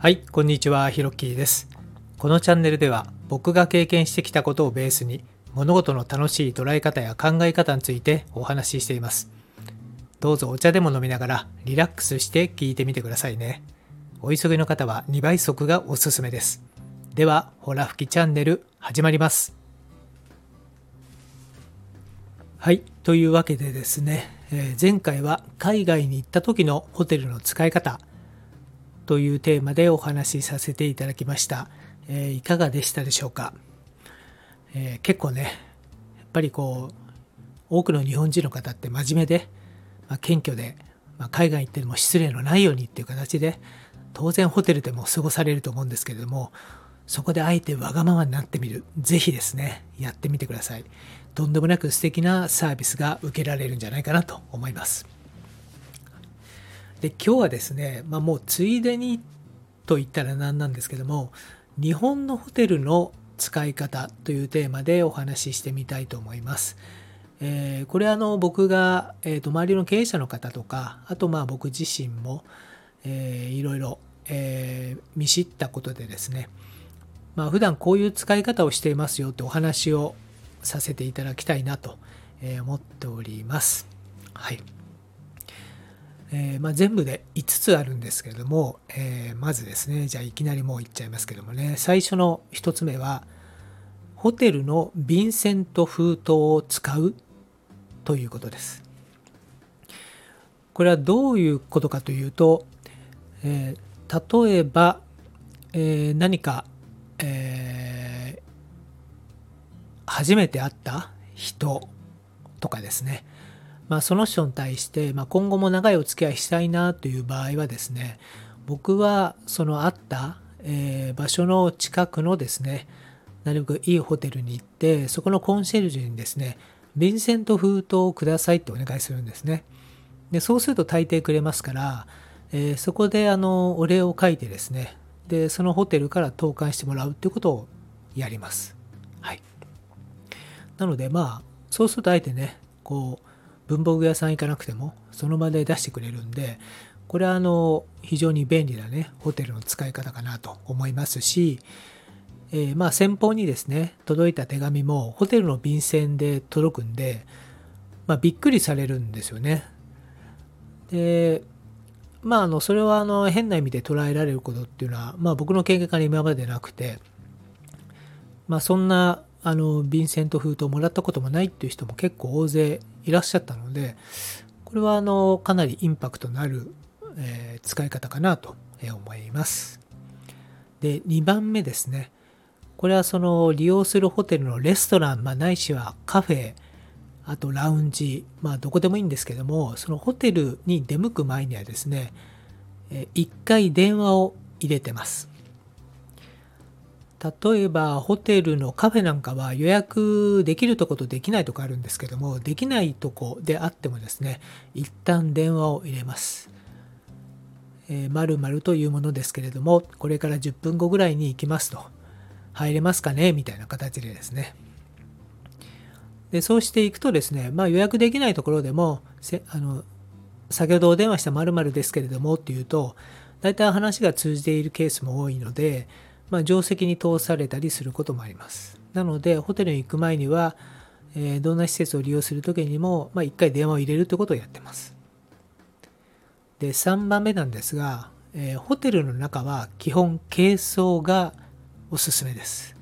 はい、こんにちは、ひろっきーです。このチャンネルでは僕が経験してきたことをベースに物事の楽しい捉え方や考え方についてお話ししています。どうぞお茶でも飲みながらリラックスして聞いてみてくださいね。お急ぎの方は2倍速がおすすめです。では、ほら吹きチャンネル始まります。はい、というわけでですね、えー前回は海外に行った時のホテルの使い方というテーマでお話しさせていただきました。えーいかがでしたでしょうか、えー結構ね、やっぱりこう、多くの日本人の方って真面目で、まあ、謙虚で、まあ、海外行っても失礼のないようにっていう形で、当然ホテルでも過ごされると思うんですけれども、そこであえてわがままになってみる。ぜひですね、やってみてください。とんでもなく素敵なサービスが受けられるんじゃないかなと思います。で今日はですね、まあ、もうついでにと言ったら何なんですけども日本のホテルの使い方というテーマでお話ししてみたいと思います。えーこれあの僕が、えーと周りの経営者の方とかあとまあ僕自身も、えーいろいろ、えー見知ったことでですねまあ普段こういう使い方をしていますよってお話をさせていただきたいなと思っております。はい。えーまあ、全部で5つあるんですけれども、えーまずですね、じゃあいきなりもう言っちゃいますけどもね、最初の1つ目は、ホテルの便箋と封筒を使うということです。これはどういうことかというと、えー例えば、えー何か、えー初めて会った人とかですね、まあ、その人に対して、まあ、今後も長いお付き合いしたいなという場合はですね僕はその会った、えー場所の近くのですねなるべくいいホテルに行ってそこのコンシェルジュにですね便箋と封筒をくださいってお願いするんですね。でそうすると大抵くれますから、えーそこであのお礼を書いてですねでそのホテルから投函してもらうっていうことをやります。はい。なのでまあそうするとあえてねこう文房具屋さん行かなくてもその場で出してくれるんでこれはあの非常に便利なねホテルの使い方かなと思いますし、えーまあ先方にですね届いた手紙もホテルの便箋で届くんで、まあ、びっくりされるんですよね。でまああのそれはあの変な意味で捉えられることっていうのは、まあ、僕の経験から今までなくてまあ、そんなあの便箋と封筒をもらったこともないっていう人も結構大勢いらっしゃったのでこれはあのかなりインパクトのある、えー使い方かなと思います。で2番目ですねこれはその利用するホテルのレストラン、まあ、ないしはカフェあとラウンジまあどこでもいいんですけどもそのホテルに出向く前にはですね1回電話を入れてます。例えばホテルのカフェなんかは予約できるとことできないとこあるんですけどもできないとこであってもですね一旦電話を入れます。えー、〇〇というものですけれどもこれから10分後ぐらいに行きますと。入れますかね？みたいな形でですね。でそうしていくとですね、まあ、予約できないところでもせあの先ほどお電話した〇〇ですけれどもっていうと大体話が通じているケースも多いのでまあ、定石に通されたりすることもあります。なので、ホテルに行く前には、えーどんな施設を利用するときにも、まあ、1回電話を入れるということをやってます。で、3番目なんですが、えーホテルの中は基本軽装がおすすめです。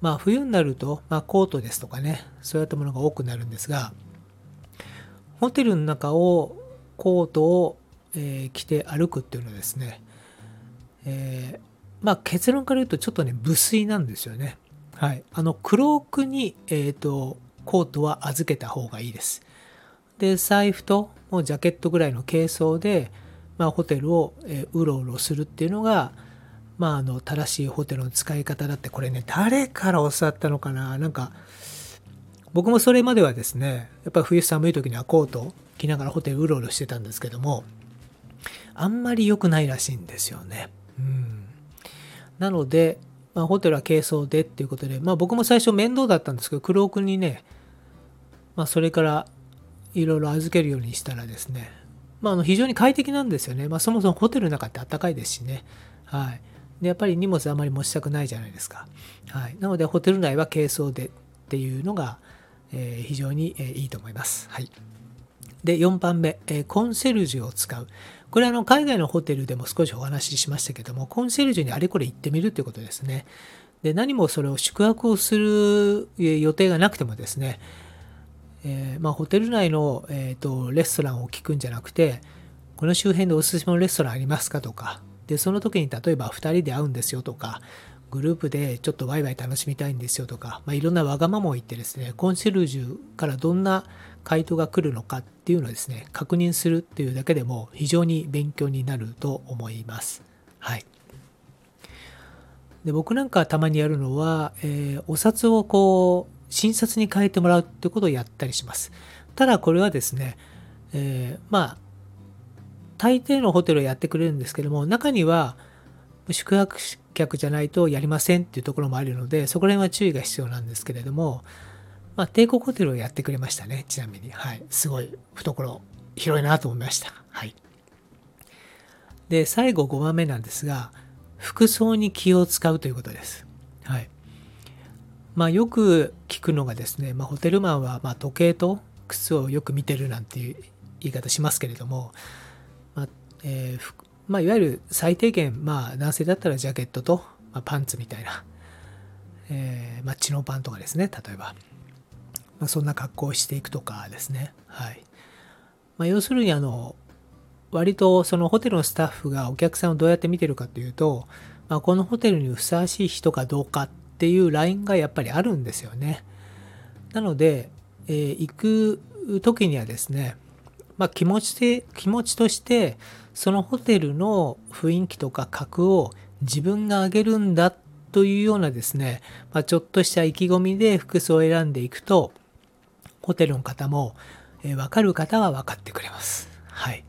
まあ、冬になると、まあ、コートですとかね、そういったものが多くなるんですが、ホテルの中をコートを、えー着て歩くっていうのはですね、えーまあ結論から言うとちょっとね無粋なんですよね。はい。あのクロークに、えー、とコートは預けた方がいいです。で財布ともうジャケットぐらいの軽装で、まあ、ホテルを、えーうろうろするっていうのが、まあ、あの正しいホテルの使い方だってこれね誰から教わったのかな？なんか僕もそれまではですねやっぱ冬寒い時にはコート着ながらホテルうろうろしてたんですけどもあんまり良くないらしいんですよね。うんなので、まあ、ホテルは軽装でっていうことで、まあ、僕も最初面倒だったんですけど、クロークにね、まあ、それからいろいろ預けるようにしたらですね、まあ、あの非常に快適なんですよね。まあ、そもそもホテルの中って暖かいですしね。はい。で、やっぱり荷物あまり持ちたくないじゃないですか。はい。なので、ホテル内は軽装でっていうのが、えー、非常に、えー、いいと思います。はい。で、4番目、えー、コンシェルジュを使う。これはあの海外のホテルでも少しお話ししましたけども、コンシェルジュにあれこれ行ってみるということですね。で、何もそれを宿泊をする予定がなくてもですね、えー、まあ、ホテル内の、えーと、レストランを聞くんじゃなくて、この周辺でおすすめのレストランありますかとか、で、その時に例えば2人で会うんですよとか、グループでちょっとワイワイ楽しみたいんですよとか、まあ、いろんなわがままを言ってですね、コンシェルジュからどんな回答が来るのかっていうのをですね、確認するっていうだけでも非常に勉強になると思います。はい。で僕なんかたまにやるのは、えー、お札をこう、診察に変えてもらうってことをやったりします。ただこれはですね、えー、まあ、大抵のホテルをやってくれるんですけども、中には宿泊客じゃないとやりませんっていうところもあるので、そこら辺は注意が必要なんですけれども、まあ、帝国ホテルをやってくれましたね、ちなみに。はい。すごい懐広いなと思いました。はい。で、最後5番目なんですが、服装に気を使うということです。はい。まあ、よく聞くのがですね、まあ、ホテルマンはま時計と靴をよく見てるなんていう言い方しますけれども、まあえーまあ、いわゆる最低限、まあ、男性だったらジャケットと、まパンツみたいな、えー、まあ、チノパンとかですね例えば、まあ、そんな格好をしていくとかですね。はい。まあ、要するにあの割とそのホテルのスタッフがお客さんをどうやって見てるかというと、まあ、このホテルにふさわしい人かどうかっていうラインがやっぱりあるんですよね。なので、えー、行く時にはですね、まあ、気持ちで気持ちとしてそのホテルの雰囲気とか格を自分が上げるんだというようなですね、まあ、ちょっとした意気込みで服装を選んでいくとホテルの方も、えー、分かる方は分かってくれます。はい。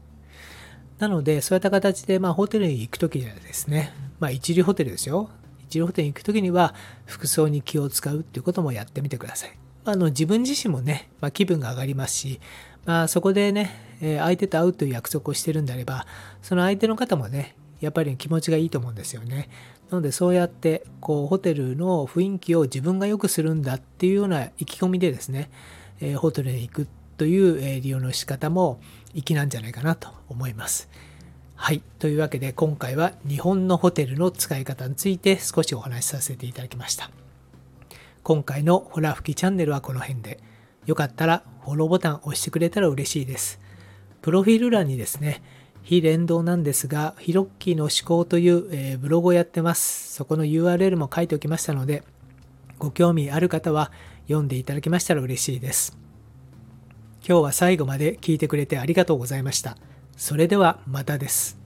なので、そういった形で、まあ、ホテルに行くときにはですね、まあ、一流ホテルですよ。一流ホテルに行くときには、服装に気を使うっていうこともやってみてください。あの、自分自身もね、まあ、気分が上がりますし、まあ、そこでね、え相手と会うという約束をしてるんであれば、その相手の方もね、やっぱり気持ちがいいと思うんですよね。なので、そうやって、こう、ホテルの雰囲気を自分が良くするんだっていうような意気込みでですね、えホテルに行くという、え利用の仕方も粋なんじゃないかなと思います。はい。というわけで今回は日本のホテルの使い方について少しお話しさせていただきました。今回のホラ吹きチャンネルはこの辺で。よかったらフォローボタン押してくれたら嬉しいです。プロフィール欄にですね、非連動なんですが、ヒロッキーの思考という、えー、ブログをやってます。そこの URL も書いておきましたので、ご興味ある方は読んでいただけましたら嬉しいです。今日は最後まで聞いてくれてありがとうございました。それではまたです。